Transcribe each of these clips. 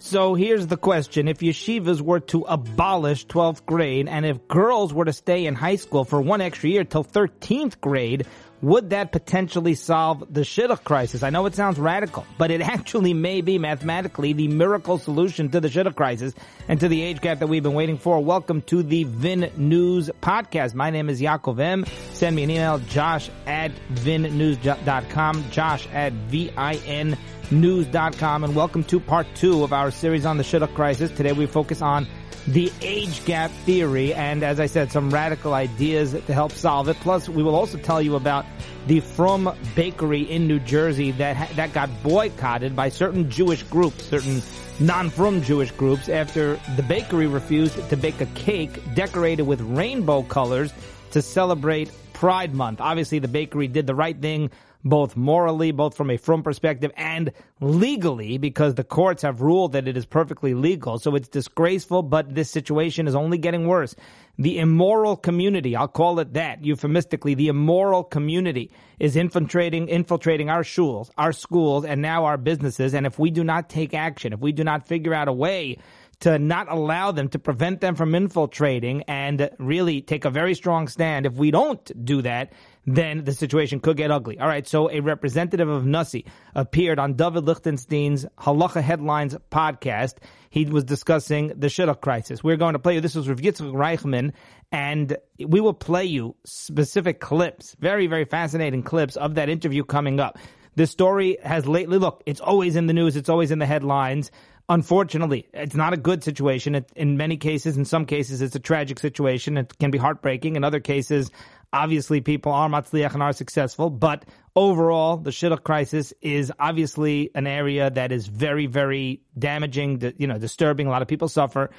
So here's the question. If yeshivas were to abolish 12th grade and if girls were to stay in high school for one extra year till 13th grade, would that potentially solve the shidduch crisis? I know it sounds radical, but it actually may be mathematically the miracle solution to the shidduch crisis and to the age gap that we've been waiting for. Welcome to the Vin News Podcast. My name is Yaakov M. Send me an email, josh at vinnews.com, josh at V-I-N news.com, and welcome to part two of our series on the shidduch crisis. Today we focus on the age gap theory, and as I said, some radical ideas to help solve it. Plus, we will also tell you about the Frum Bakery in New Jersey that that got boycotted by certain Jewish groups, certain non-Frum Jewish groups, after the bakery refused to bake a cake decorated with rainbow colors to celebrate Pride Month. Obviously, the bakery did the right thing both morally, both from a Frum perspective, and legally, because the courts have ruled that it is perfectly legal. So it's disgraceful, but this situation is only getting worse. The immoral community, I'll call it that, euphemistically, the immoral community is infiltrating, infiltrating our schools, our schools, and now our businesses. And if we do not take action, if we do not figure out a way to not allow them, to prevent them from infiltrating and really take a very strong stand. If we don't do that, then the situation could get ugly. All right, so a representative of NASI appeared on David Lichtenstein's Halacha Headlines podcast. He was discussing the shidduch crisis. We're going to play you, this was Rav Yitzchak Reichman, and we will play you specific clips, very, very fascinating clips of that interview coming up. This story has lately, look, it's always in the news, it's always in the headlines. Unfortunately, it's not a good situation. It, in many cases, in some cases, it's a tragic situation. It can be heartbreaking. In other cases, obviously, people are matzliach and are successful. But overall, the shidduch crisis is obviously an area that is very, very damaging, you know, disturbing. A lot of people suffer.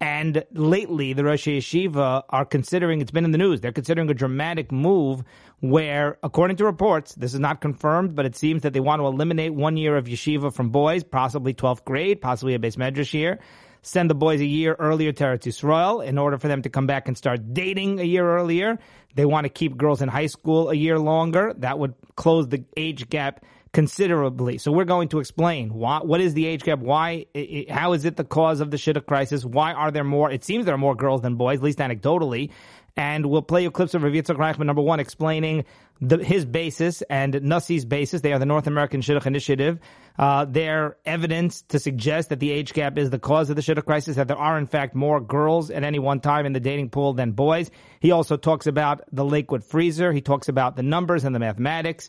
And lately, the Rosh Yeshiva are considering, it's been in the news, they're considering a dramatic move where, according to reports, this is not confirmed, but it seems that they want to eliminate one year of yeshiva from boys, possibly 12th grade, possibly a beis medrash year, send the boys a year earlier to Eretz in order for them to come back and start dating a year earlier. They want to keep girls in high school a year longer. That would close the age gap considerably. So we're going to explain why, what is the age gap? Why, it, how is it the cause of the shidduch crisis? Why are there more? It seems there are more girls than boys, at least anecdotally. And we'll play you clips of Rav Yitzchak Reichman, number one, explaining the, his basis and NASI's basis. They are the North American Shidduch Initiative. Uh, their evidence to suggest that the age gap is the cause of the shidduch crisis, that there are in fact more girls at any one time in the dating pool than boys. He also talks about the Lakewood freezer. He talks about the numbers and the mathematics.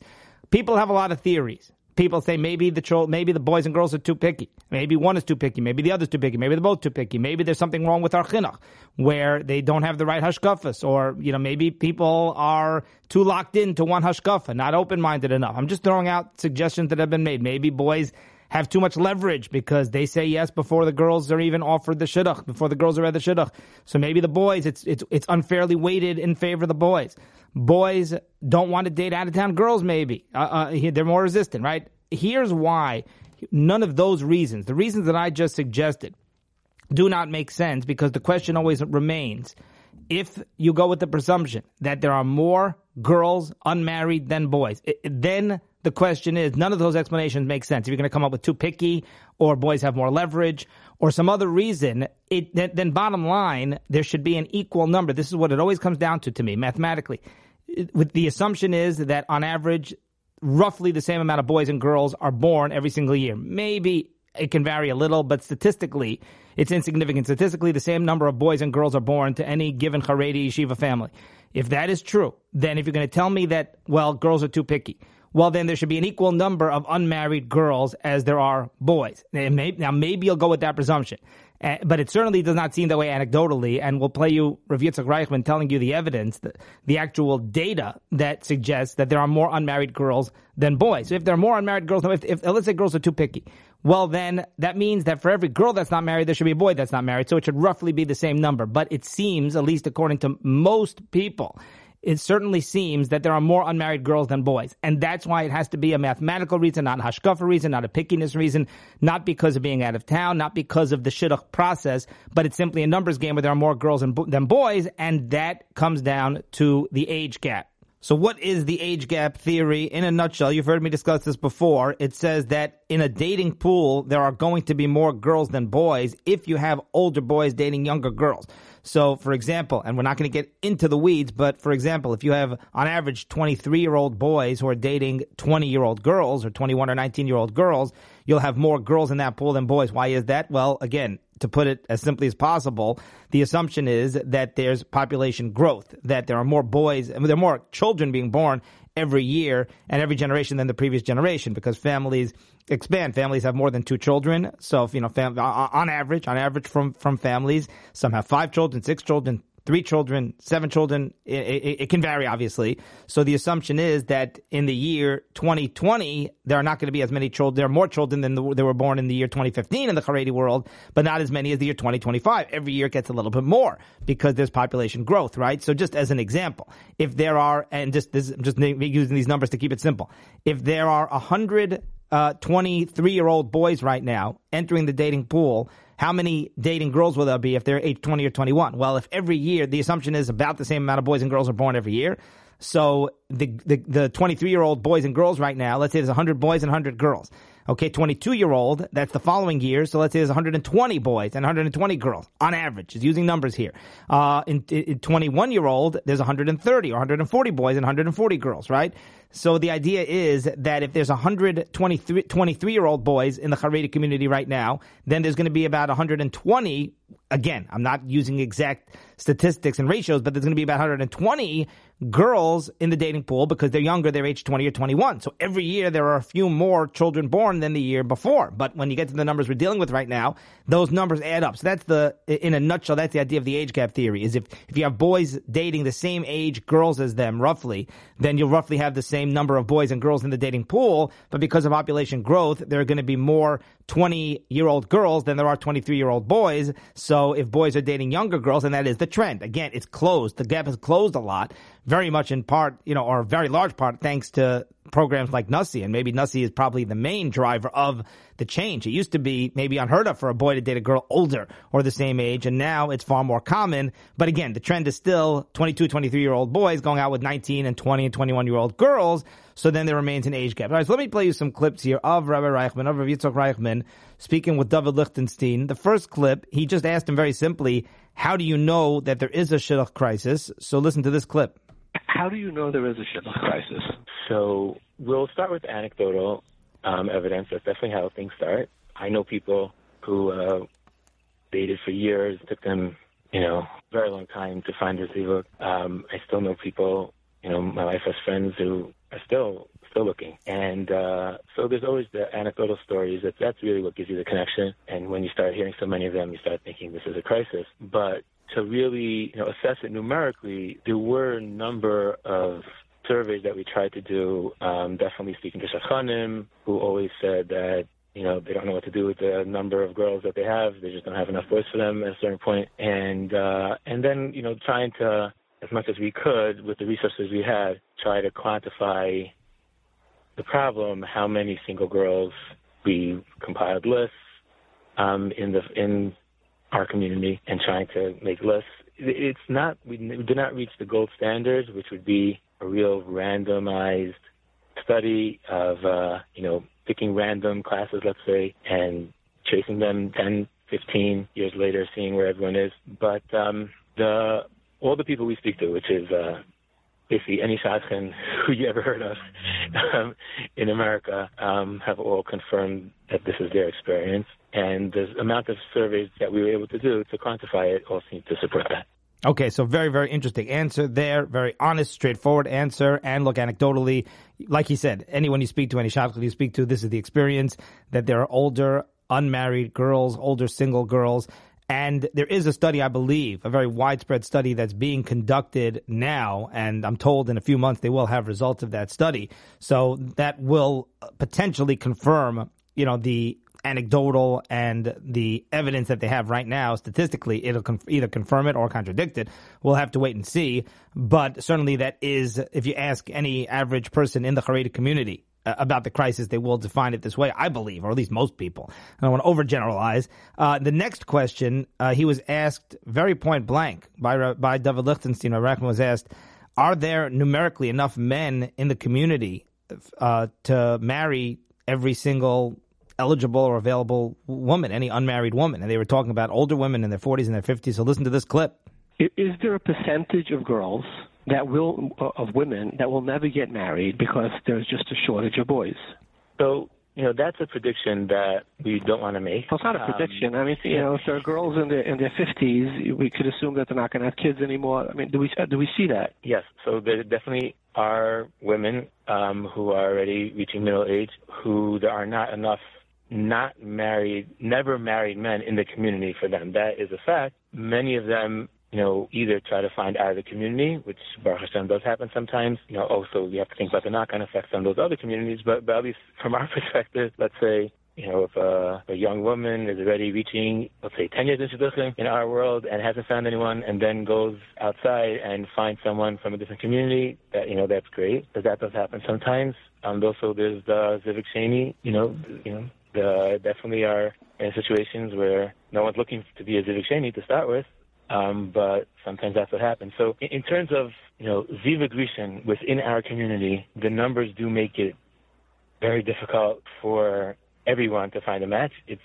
People have a lot of theories. People say maybe the tro- maybe the boys and girls are too picky. Maybe one is too picky. Maybe the other's too picky. Maybe they're both too picky. Maybe there's something wrong with our chinuch where they don't have the right hashkafas, or you know maybe people are too locked into one hashkafa, not open minded enough. I'm just throwing out suggestions that have been made. Maybe boys have too much leverage because they say yes before the girls are even offered the shidduch, before the girls are at the shidduch. So maybe the boys, it's, it's, it's unfairly weighted in favor of the boys. Boys don't want to date out of town girls, maybe. Uh, uh, they're more resistant, right? Here's why none of those reasons, the reasons that I just suggested, do not make sense because the question always remains if you go with the presumption that there are more girls unmarried than boys, it, then the question is none of those explanations make sense. If you're going to come up with too picky, or boys have more leverage, or some other reason, it, then bottom line, there should be an equal number. This is what it always comes down to to me mathematically. With the assumption is that on average, roughly the same amount of boys and girls are born every single year. Maybe it can vary a little, but statistically, it's insignificant. Statistically, the same number of boys and girls are born to any given Haredi yeshiva family. If that is true, then if you're going to tell me that, well, girls are too picky, well, then there should be an equal number of unmarried girls as there are boys. Now, maybe you'll go with that presumption. Uh, but it certainly does not seem that way anecdotally, and we'll play you Rav Yitzchak Reichman telling you the evidence, the, the actual data that suggests that there are more unmarried girls than boys. So if there are more unmarried girls, if, if let's say girls are too picky, well then that means that for every girl that's not married, there should be a boy that's not married. So it should roughly be the same number. But it seems, at least according to most people, it certainly seems that there are more unmarried girls than boys. And that's why it has to be a mathematical reason, not a hashkafa reason, not a pickiness reason, not because of being out of town, not because of the shidduch process, but it's simply a numbers game where there are more girls than boys, and that comes down to the age gap. So what is the age gap theory in a nutshell? You've heard me discuss this before. It says that in a dating pool, there are going to be more girls than boys if you have older boys dating younger girls. So, for example, and we're not going to get into the weeds, but for example, if you have on average 23 year old boys who are dating 20 year old girls or 21 or 19 year old girls, you'll have more girls in that pool than boys. Why is that? Well, again, to put it as simply as possible, the assumption is that there's population growth, that there are more boys, there are more children being born every year and every generation than the previous generation because families expand. Families have more than two children. So, if, you know, fam- uh, uh, on average, on average from, from families, some have five children, six children, three children, seven children. It, it, it, can vary, obviously. So the assumption is that in the year 2020, there are not going to be as many children. There are more children than the, there were born in the year 2015 in the Haredi world, but not as many as the year 2025. Every year gets a little bit more because there's population growth, right? So just as an example, if there are, and just this, I'm just using these numbers to keep it simple. If there are 100 uh, 23 year old boys right now entering the dating pool, how many dating girls will there be if they're age 20 or 21? Well, if every year the assumption is about the same amount of boys and girls are born every year, so the the, the 23 year old boys and girls right now, let's say there's 100 boys and 100 girls. Okay, 22 year old, that's the following year. So let's say there's 120 boys and 120 girls on average, is using numbers here. Uh, in, in 21 year old, there's 130 or 140 boys and 140 girls, right? So the idea is that if there's 123 23 year old boys in the Haredi community right now, then there's going to be about 120. Again, I'm not using exact statistics and ratios, but there's going to be about 120 girls in the dating pool because they're younger, they're age 20 or 21. So every year there are a few more children born than the year before. But when you get to the numbers we're dealing with right now, those numbers add up. So that's the, in a nutshell, that's the idea of the age gap theory is if, if you have boys dating the same age girls as them roughly, then you'll roughly have the same number of boys and girls in the dating pool. But because of population growth, there are going to be more 20 year old girls than there are 23 year old boys. So if boys are dating younger girls, and that is the trend. Again, it's closed. The gap has closed a lot very much in part, you know, or very large part thanks to programs like NASI. And maybe NASI is probably the main driver of the change. It used to be maybe unheard of for a boy to date a girl older or the same age, and now it's far more common. But again, the trend is still 22, 23 year old boys going out with 19 and 20 and 21 year old girls. So then there remains an age gap. All right, so let me play you some clips here of Rabbi Reichman, of Rabbi Yitzhak Reichman, speaking with David Lichtenstein. The first clip, he just asked him very simply, how do you know that there is a shidduch crisis? So listen to this clip. How do you know there is a shidduch crisis? So we'll start with anecdotal um, evidence. That's definitely how things start. I know people who uh, dated for years. Took them, you know, very long time to find a zivug. Um, I still know people. You know, my wife has friends who are still still looking. And uh, so there's always the anecdotal stories. That that's really what gives you the connection. And when you start hearing so many of them, you start thinking this is a crisis. But to really you know, assess it numerically, there were a number of surveys that we tried to do. Um, definitely speaking to Shadchanim, who always said that you know they don't know what to do with the number of girls that they have. They just don't have enough boys for them at a certain point. And uh, and then you know trying to as much as we could with the resources we had, try to quantify the problem. How many single girls we compiled lists um, in the in our community and trying to make lists. It's not, we did not reach the gold standard, which would be a real randomized study of, uh, you know, picking random classes, let's say, and chasing them 10, 15 years later, seeing where everyone is. But um, the all the people we speak to, which is uh, basically any shadchan who you ever heard of um, in America, um, have all confirmed that this is their experience. And the amount of surveys that we were able to do to quantify it all seem to support that. Okay, so very, very interesting answer there. Very honest, straightforward answer. And look, anecdotally, like he said, anyone you speak to, any shadchan you speak to, this is the experience that there are older, unmarried girls, older single girls. And there is a study, I believe, a very widespread study that's being conducted now. And I'm told in a few months they will have results of that study. So that will potentially confirm, you know, the anecdotal and the evidence that they have right now statistically it'll conf- either confirm it or contradict it we'll have to wait and see but certainly that is if you ask any average person in the Haredi community about the crisis they will define it this way i believe or at least most people i don't want to overgeneralize uh, the next question uh, he was asked very point blank by by David Lichtenstein Rahman was asked are there numerically enough men in the community uh, to marry every single eligible or available woman, any unmarried woman. And they were talking about older women in their 40s and their 50s. So listen to this clip. Is there a percentage of girls that will, of women that will never get married because there's just a shortage of boys? So you know, that's a prediction that we don't want to make. Well, it's not a prediction. Um, I mean, you know, if there are girls in their in their fifties, we could assume that they're not going to have kids anymore. I mean, do we do we see that? Yes. So there definitely are women um, who are already reaching middle age who there are not enough not married, never married men in the community for them. That is a fact. Many of them you know, either try to find out of the community, which Baruch Hashem does happen sometimes. You know, also you have to think about the knock-on effects on those other communities. But, but at least from our perspective, let's say, you know, if a, a young woman is already reaching, let's say, 10 years into in our world and hasn't found anyone, and then goes outside and finds someone from a different community, that you know, that's great. But that does happen sometimes. Um, also, there's the Zivug Sheni, you know, you know, the definitely are in situations where no one's looking to be a Zivug Sheni to start with, um, but sometimes that's what happens. So in, in terms of, you know, Zivug Rishon within our community, the numbers do make it very difficult for everyone to find a match. It's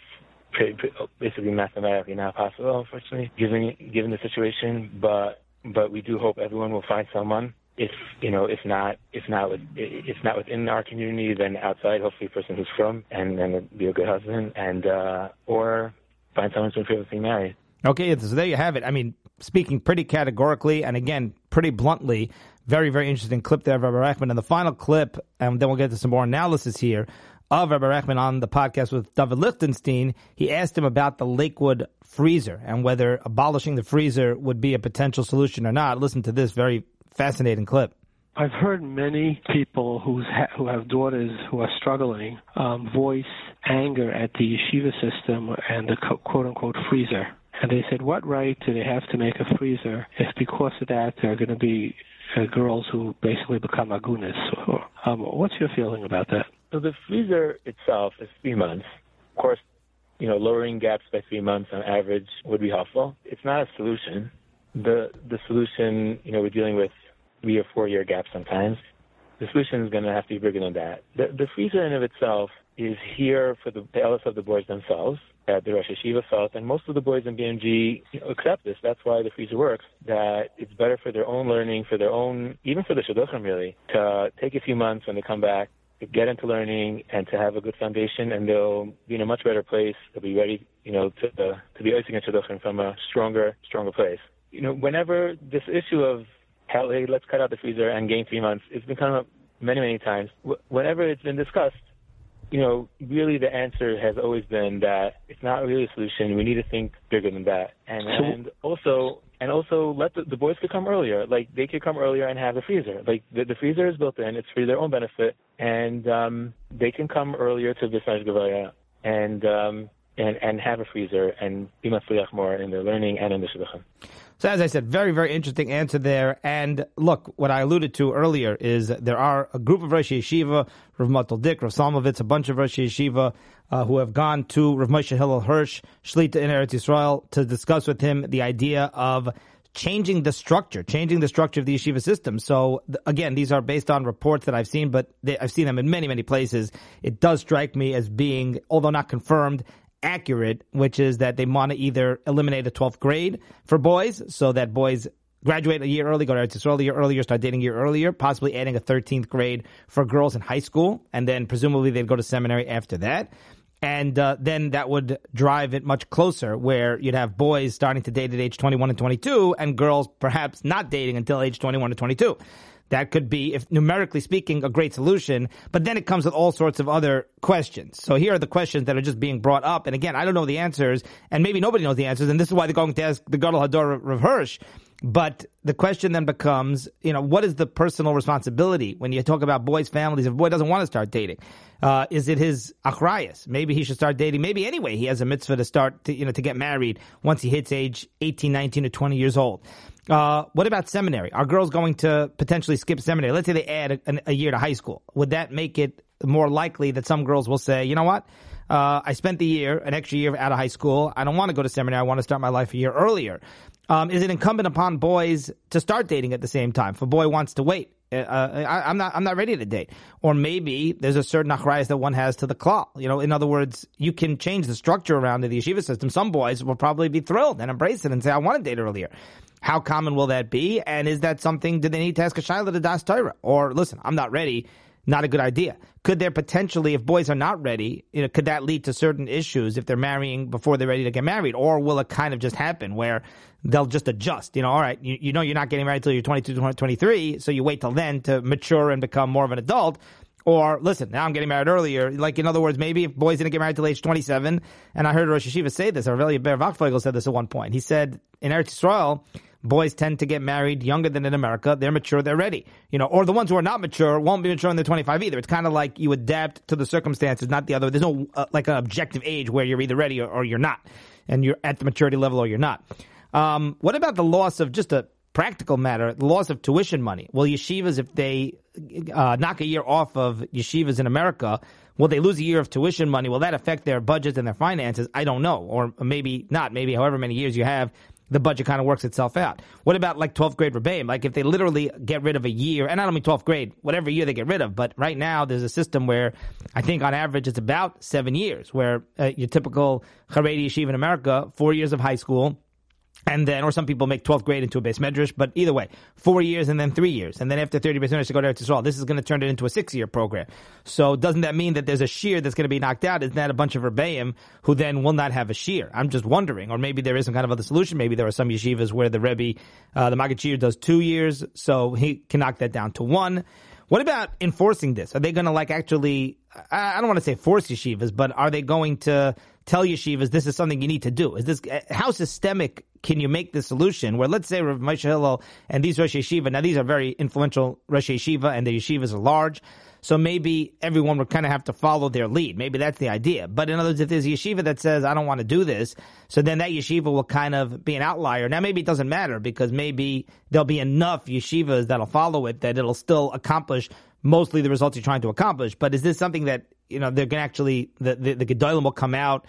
pretty, pretty, basically mathematically not possible, unfortunately, given given the situation. But but we do hope everyone will find someone. If you know, if not, if not, if not within our community, then outside. Hopefully, a person who's frum and then be a good husband, and uh, or find someone who's previously married. Okay, so there you have it. I mean, speaking pretty categorically and again, pretty bluntly, very, very interesting clip there of Rabbi Rachman. And the final clip, and then we'll get to some more analysis here of Rabbi Rachman on the podcast with David Lichtenstein. He asked him about the Lakewood freezer and whether abolishing the freezer would be a potential solution or not. Listen to this very fascinating clip. I've heard many people who's ha- who have daughters who are struggling um, voice anger at the yeshiva system and the quote unquote freezer. And they said, what right do they have to make a freezer if because of that there are going to be uh, girls who basically become agunas? Um, what's your feeling about that? So the freezer itself is three months. Of course, you know, lowering gaps by three months on average would be helpful. It's not a solution. The the solution, you know, we're dealing with three or four year gaps sometimes. The solution is going to have to be bigger than that. The, the freezer in of itself is here for the, the of the boys themselves that the Rosh Yeshiva felt, and most of the boys in BMG accept this. That's why the freezer works. That it's better for their own learning, for their own, even for the shidduchim really, to take a few months when they come back to get into learning and to have a good foundation, and they'll be in a much better place. They'll be ready, you know, to uh, to be oising shidduchim from a stronger, stronger place. You know, whenever this issue of hey, let's cut out the freezer and gain three months, it's been coming up many, many times. Whenever it's been discussed, you know, really the answer has always been that it's not really a solution. We need to think bigger than that, and and also and also let the, the boys could come earlier. Like they could come earlier and have the freezer. Like the, the freezer is built in; it's for their own benefit, and um, they can come earlier to Visnaj Gavaya and um, and and have a freezer and be more in their learning and in the shidduchim. So as I said, very, very interesting answer there. And look, what I alluded to earlier is there are a group of Rosh Yeshiva, Rav Mataldik, Rav Salmovitz, a bunch of Rosh Yeshiva uh, who have gone to Rav Moshe Hillel Hirsch, Shlita in Eretz Yisrael, to discuss with him the idea of changing the structure, changing the structure of the yeshiva system. So again, these are based on reports that I've seen, but they, I've seen them in many, many places. It does strike me as being, although not confirmed, accurate, which is that they want to either eliminate a 12th grade for boys so that boys graduate a year early, go to Israel a year earlier, start dating a year earlier, possibly adding a 13th grade for girls in high school, and then presumably they'd go to seminary after that. And uh, then that would drive it much closer, where you'd have boys starting to date at age 21 and 22, and girls perhaps not dating until age 21 to 22. That could be, if numerically speaking, a great solution. But then it comes with all sorts of other questions. So here are the questions that are just being brought up. And again, I don't know the answers, and maybe nobody knows the answers. And this is why they're going to ask the Gadol Hador Rav Hirsch. But the question then becomes, you know, what is the personal responsibility when you talk about boys' families? If a boy doesn't want to start dating, uh, is it his achrayas? Maybe he should start dating. Maybe anyway, he has a mitzvah to start, to, you know, to get married once he hits age 18, 19, or 20 years old. Uh, what about seminary? Are girls going to potentially skip seminary? Let's say they add a, a, year to high school. Would that make it more likely that some girls will say, you know what? Uh, I spent the year, an extra year out of high school. I don't want to go to seminary. I want to start my life a year earlier. um, is it incumbent upon boys to start dating at the same time? If a boy wants to wait, uh, I, am not I'm not ready to date, or maybe there's a certain achrayas that one has to the klal. You know, in other words, you can change the structure around the yeshiva system. Some boys will probably be thrilled and embrace it and say, "I want to date earlier." How common will that be? And is that something? Do they need to ask a shaila to das Torah? Or listen, I'm not ready not a good idea. Could there potentially, if boys are not ready, you know, could that lead to certain issues if they're marrying before they're ready to get married? Or will it kind of just happen where they'll just adjust? You know, all right, you, you know you're not getting married until you're 22, 23, so you wait till then to mature and become more of an adult. Or listen, now I'm getting married earlier. Like in other words, maybe if boys didn't get married till age 27, and I heard Rosh Hashiva say this, or Ber Wachtfogel said this at one point. He said in Eretz Yisrael, boys tend to get married younger than in America. They're mature, they're ready. You know, or the ones who are not mature won't be mature when they're 25 either. It's kind of like you adapt to the circumstances, not the other. There's no uh, like an objective age where you're either ready or, or, you're not, and you're at the maturity level or you're not. Um, what about the loss of just a practical matter, the loss of tuition money? Well, yeshivas, if they uh, knock a year off of yeshivas in America, will they lose a year of tuition money? Will that affect their budgets and their finances? I don't know, or maybe not. Maybe however many years you have the budget kind of works itself out. What about like 12th grade rebbeim? Like if they literally get rid of a year, and I don't mean 12th grade, whatever year they get rid of, but right now there's a system where I think on average it's about seven years, where uh, your typical Haredi yeshiva in America, four years of high school, and then, or some people make 12th grade into a beis medrash, but either way, four years and then three years. And then after 30 beis medrash to go to Eretz. This is going to turn it into a six year program. So doesn't that mean that there's a shiur that's going to be knocked out? Isn't that a bunch of rebbeim who then will not have a shiur? I'm just wondering. Or maybe there is some kind of other solution. Maybe there are some yeshivas where the Rebbe, uh, the Maggid does two years, so he can knock that down to one. What about enforcing this? Are they going to like actually, I don't want to say force yeshivas, but are they going to tell yeshivas this is something you need to do? Is this, how systemic can you make the solution where let's say Rav Moshe Hillel and these Rosh Yeshiva, now these are very influential Rosh Yeshiva and the yeshivas are large, so maybe everyone would kind of have to follow their lead. Maybe that's the idea. But in other words, if there's a yeshiva that says, I don't want to do this, so then that yeshiva will kind of be an outlier. Now maybe it doesn't matter because maybe there'll be enough yeshivas that'll follow it that it'll still accomplish mostly the results you're trying to accomplish. But is this something that, you know, they're going to actually, the, the, the Gedolim will come out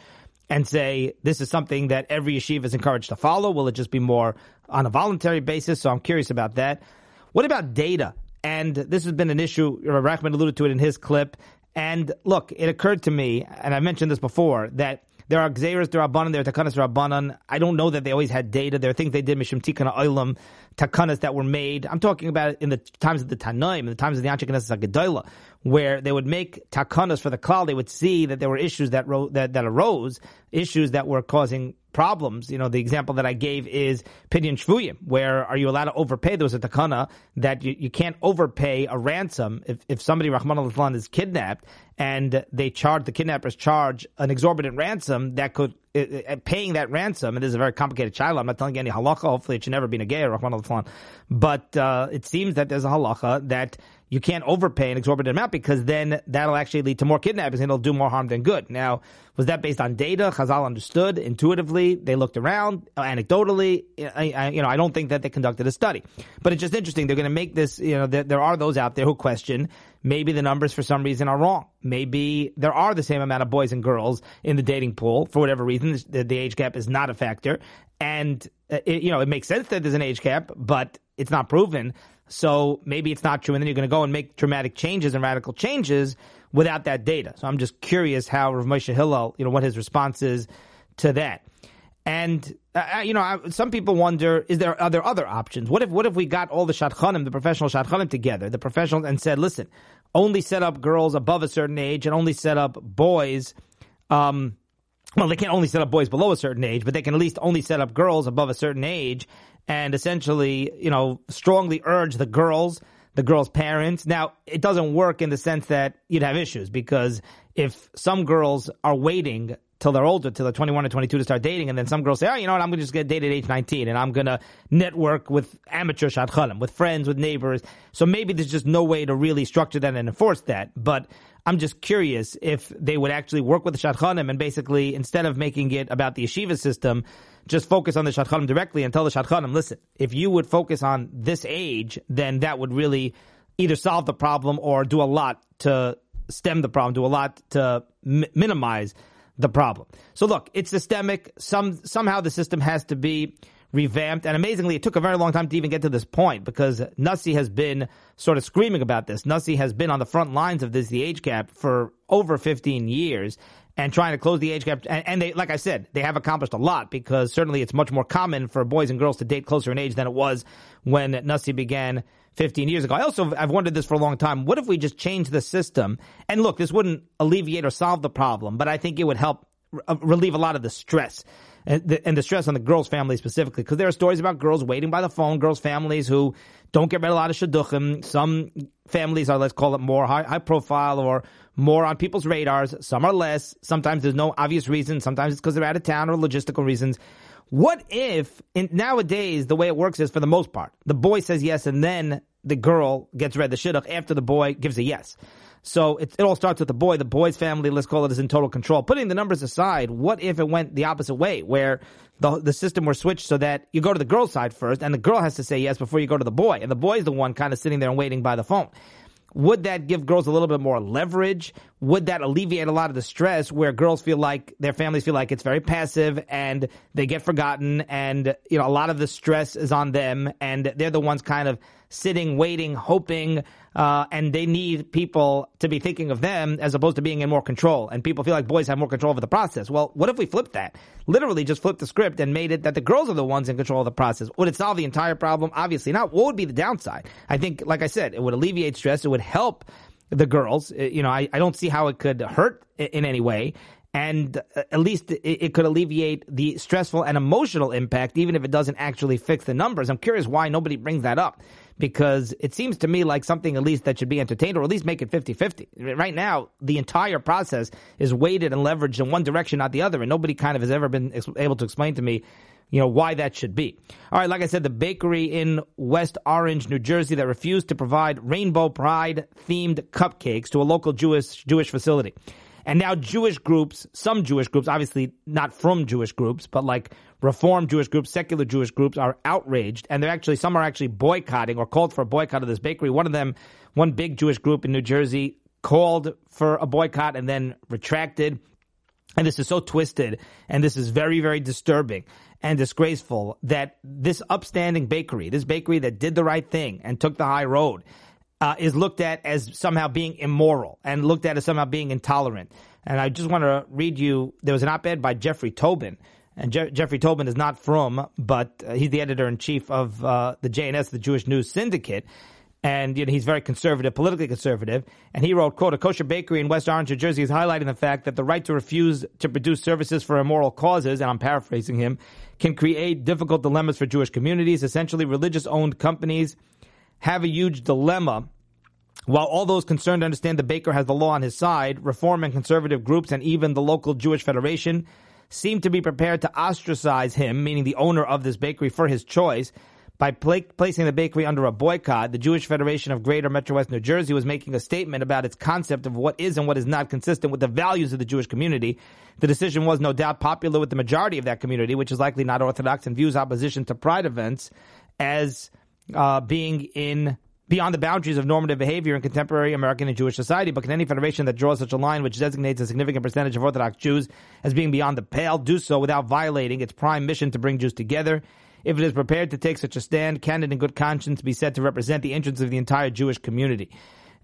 and say this is something that every yeshiva is encouraged to follow? Will it just be more on a voluntary basis? So I'm curious about that. What about data? And this has been an issue. Rachman alluded to it in his clip. And look, it occurred to me, and I mentioned this before, that there are Gzeras Rabbanan, there are Takanas Rabbanan. I don't know that they always had data. There are things they did, Mishum Tikana Oilam, Takanas that were made. I'm talking about in the times of the Tanaim, in the times of the Anshe Knesset Gedola, where they would make Takanas for the Klal. They would see that there were issues that, ro- that, that arose, issues that were causing problems. You know, the example that I gave is Pidyon Shvuyim, where are you allowed to overpay? There was a takana that you, you can't overpay a ransom if, if somebody, Rahman al is kidnapped and they charge, the kidnappers charge an exorbitant ransom that could uh, paying that ransom, and this is a very complicated child. I'm not telling you any halacha. Hopefully, it should never be negay, Rahman al But uh, it seems that there's a halacha that you can't overpay an exorbitant amount because then that'll actually lead to more kidnappings and it'll do more harm than good. Now, was that based on data? Chazal understood intuitively. They looked around anecdotally. I, I, you know, I don't think that they conducted a study, but it's just interesting. They're going to make this. You know, there, there are those out there who question maybe the numbers for some reason are wrong. Maybe there are the same amount of boys and girls in the dating pool for whatever reason. The, the age gap is not a factor, and uh, it, you know it makes sense that there's an age gap, but it's not proven. So maybe it's not true, and then you're going to go and make dramatic changes and radical changes without that data. So I'm just curious how Rav Moshe Hillel, you know, what his response is to that. And uh, uh, you know, I, some people wonder: Is there are there other options? What if what if we got all the shadchanim, the professional shadchanim, together, the professionals, and said, "Listen, only set up girls above a certain age, and only set up boys." Um, well, they can't only set up boys below a certain age, but they can at least only set up girls above a certain age, and essentially, you know, strongly urge the girls, the girls' parents. Now, it doesn't work in the sense that you'd have issues because if some girls are waiting till they're older, till they're 21 or 22 to start dating, and then some girls say, oh, you know what, I'm going to just get dated at age 19, and I'm going to network with amateur shadchanim, with friends, with neighbors. So maybe there's just no way to really structure that and enforce that. But I'm just curious if they would actually work with the shadchanim and basically, instead of making it about the yeshiva system, just focus on the shadchanim directly and tell the shadchanim, listen, if you would focus on this age, then that would really either solve the problem or do a lot to stem the problem, do a lot to minimize the problem. So look, it's systemic. Some somehow the system has to be revamped. And amazingly, it took a very long time to even get to this point because NASI has been sort of screaming about this. NASI has been on the front lines of this, the age gap, for over 15 years and trying to close the age gap. And, and, they, like I said, they have accomplished a lot because certainly it's much more common for boys and girls to date closer in age than it was when NASI began 15 years ago. I also, I've wondered this for a long time. What if we just change the system? And look, this wouldn't alleviate or solve the problem, but I think it would help relieve a lot of the stress and the, and the stress on the girls' family specifically, because there are stories about girls waiting by the phone, girls' families who don't get of a lot of shidduchim. Some families are, let's call it more high, high profile or more on people's radars. Some are less. Sometimes there's no obvious reason. Sometimes it's because they're out of town or logistical reasons. What if in, nowadays the way it works is for the most part, the boy says yes and then the girl gets read the shidduch after the boy gives a yes. So it, it all starts with the boy. The boy's family, let's call it, is in total control. Putting the numbers aside, what if it went the opposite way, where the the system were switched so that you go to the girl's side first, and the girl has to say yes before you go to the boy, and the boy's the one kind of sitting there and waiting by the phone. Would that give girls a little bit more leverage? Would that alleviate a lot of the stress where girls feel like their families feel like it's very passive and they get forgotten and, you know, a lot of the stress is on them and they're the ones kind of sitting, waiting, hoping, uh, and they need people to be thinking of them as opposed to being in more control. And people feel like boys have more control over the process. Well, what if we flipped that? Literally just flipped the script and made it that the girls are the ones in control of the process. Would it solve the entire problem? Obviously not. What would be the downside? I think, like I said, it would alleviate stress. It would help the girls. Uh, you know, I, I don't see how it could hurt in any way and uh, at least it, could alleviate the stressful and emotional impact, even if it doesn't actually fix the numbers. I'm curious why nobody brings that up because it seems to me like something at least that should be entertained or at least make it 50-50. Right now, the entire process is weighted and leveraged in one direction, not the other, and nobody kind of has ever been able to explain to me you know why that should be. All right, like I said, the bakery in West Orange, New Jersey, that refused to provide Rainbow Pride themed cupcakes to a local Jewish Jewish facility. And now Jewish groups, some Jewish groups, obviously not frum Jewish groups, but like Reform Jewish groups, secular Jewish groups are outraged, and they're actually some are actually boycotting or called for a boycott of this bakery. One of them, one big Jewish group in New Jersey, called for a boycott and then retracted. And this is so twisted, and this is very, very disturbing and disgraceful that this upstanding bakery, this bakery that did the right thing and took the high road, uh, is looked at as somehow being immoral and looked at as somehow being intolerant. And I just want to read you. There was an op-ed by Jeffrey Tobin. and Je- Jeffrey Tobin is not frum, but uh, he's the editor in chief of uh, the JNS, the Jewish News Syndicate. And you know, he's very conservative, politically conservative. And he wrote, quote, a kosher bakery in West Orange, New Jersey is highlighting the fact that the right to refuse to produce services for immoral causes, and I'm paraphrasing him, can create difficult dilemmas for Jewish communities. Essentially, religious owned companies have a huge dilemma. While all those concerned understand the baker has the law on his side, reform and conservative groups and even the local Jewish Federation seem to be prepared to ostracize him, meaning the owner of this bakery, for his choice. By pla- placing the bakery under a boycott, the Jewish Federation of Greater Metro West New Jersey was making a statement about its concept of what is and what is not consistent with the values of the Jewish community. The decision was no doubt popular with the majority of that community, which is likely not Orthodox and views opposition to pride events as uh, being in beyond the boundaries of normative behavior in contemporary American and Jewish society, but can any federation that draws such a line which designates a significant percentage of Orthodox Jews as being beyond the pale do so without violating its prime mission to bring Jews together? If it is prepared to take such a stand, can it in good conscience be said to represent the interests of the entire Jewish community?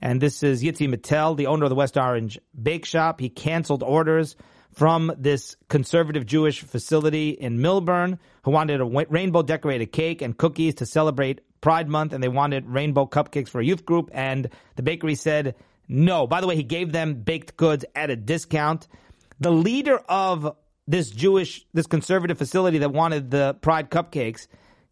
And this is Yitzi Mattel, the owner of the West Orange Bake Shop. He canceled orders from this conservative Jewish facility in Millburn who wanted a rainbow decorated cake and cookies to celebrate Pride Month and they wanted rainbow cupcakes for a youth group. And the bakery said no. By the way, he gave them baked goods at a discount. The leader of this Jewish, this conservative facility that wanted the Pride cupcakes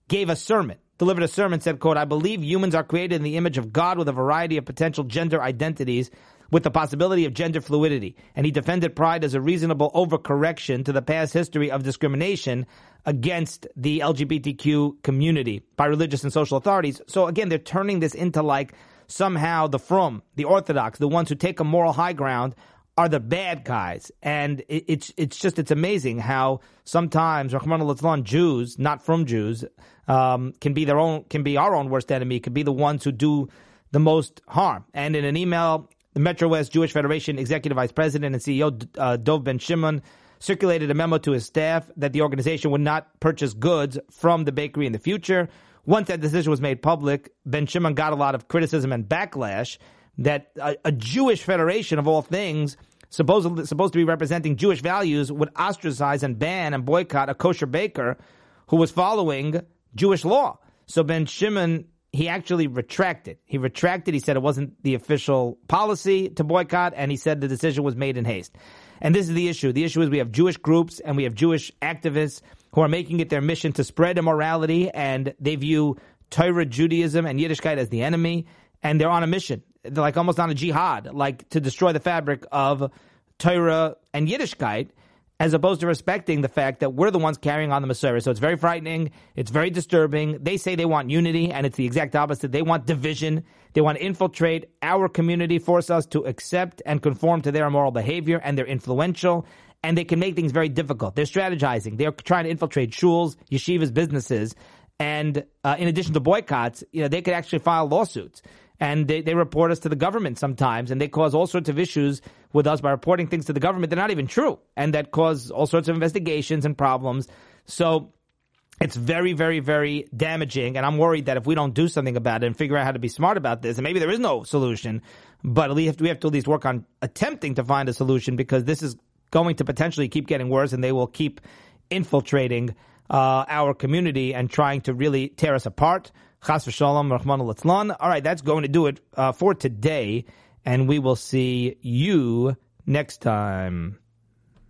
gave a sermon, delivered a sermon, said, quote, I believe humans are created in the image of God with a variety of potential gender identities with the possibility of gender fluidity. And he defended Pride as a reasonable overcorrection to the past history of discrimination against the LGBTQ community by religious and social authorities. So again, they're turning this into like somehow the frum, the orthodox, the ones who take a moral high ground are the bad guys. And it's it's just it's amazing how sometimes Rahman al Jews, not frum Jews, um, can be their own can be our own worst enemy, can be the ones who do the most harm. And in an email, the Metro West Jewish Federation Executive Vice President and CEO uh, Dov Ben Shimon circulated a memo to his staff that the organization would not purchase goods from the bakery in the future. Once that decision was made public, Ben Shimon got a lot of criticism and backlash that a, a Jewish federation of all things supposedly supposed to be representing Jewish values would ostracize and ban and boycott a kosher baker who was following Jewish law. So Ben Shimon he actually retracted. He retracted. He said it wasn't the official policy to boycott, and he said the decision was made in haste. And this is the issue. The issue is we have Jewish groups and we have Jewish activists who are making it their mission to spread immorality, and they view Torah, Judaism, and Yiddishkeit as the enemy, and they're on a mission. They're like almost on a jihad, like to destroy the fabric of Torah and Yiddishkeit as opposed to respecting the fact that we're the ones carrying on the mesorah. So it's very frightening. It's very disturbing. They say they want unity, and it's the exact opposite. They want division. They want to infiltrate our community, force us to accept and conform to their immoral behavior, and they're influential, and they can make things very difficult. They're strategizing. They're trying to infiltrate shuls, yeshivas, businesses, and uh, in addition to boycotts, you know, they could actually file lawsuits and they, they report us to the government sometimes, and they cause all sorts of issues with us by reporting things to the government. They're not even true, and that cause all sorts of investigations and problems. So it's very, very, very damaging, and I'm worried that if we don't do something about it and figure out how to be smart about this, and maybe there is no solution, but have to, we have to at least work on attempting to find a solution because this is going to potentially keep getting worse, and they will keep infiltrating uh, our community and trying to really tear us apart. Chas v'shalom, Rahman al All right, that's going to do it uh, for today, and we will see you next time.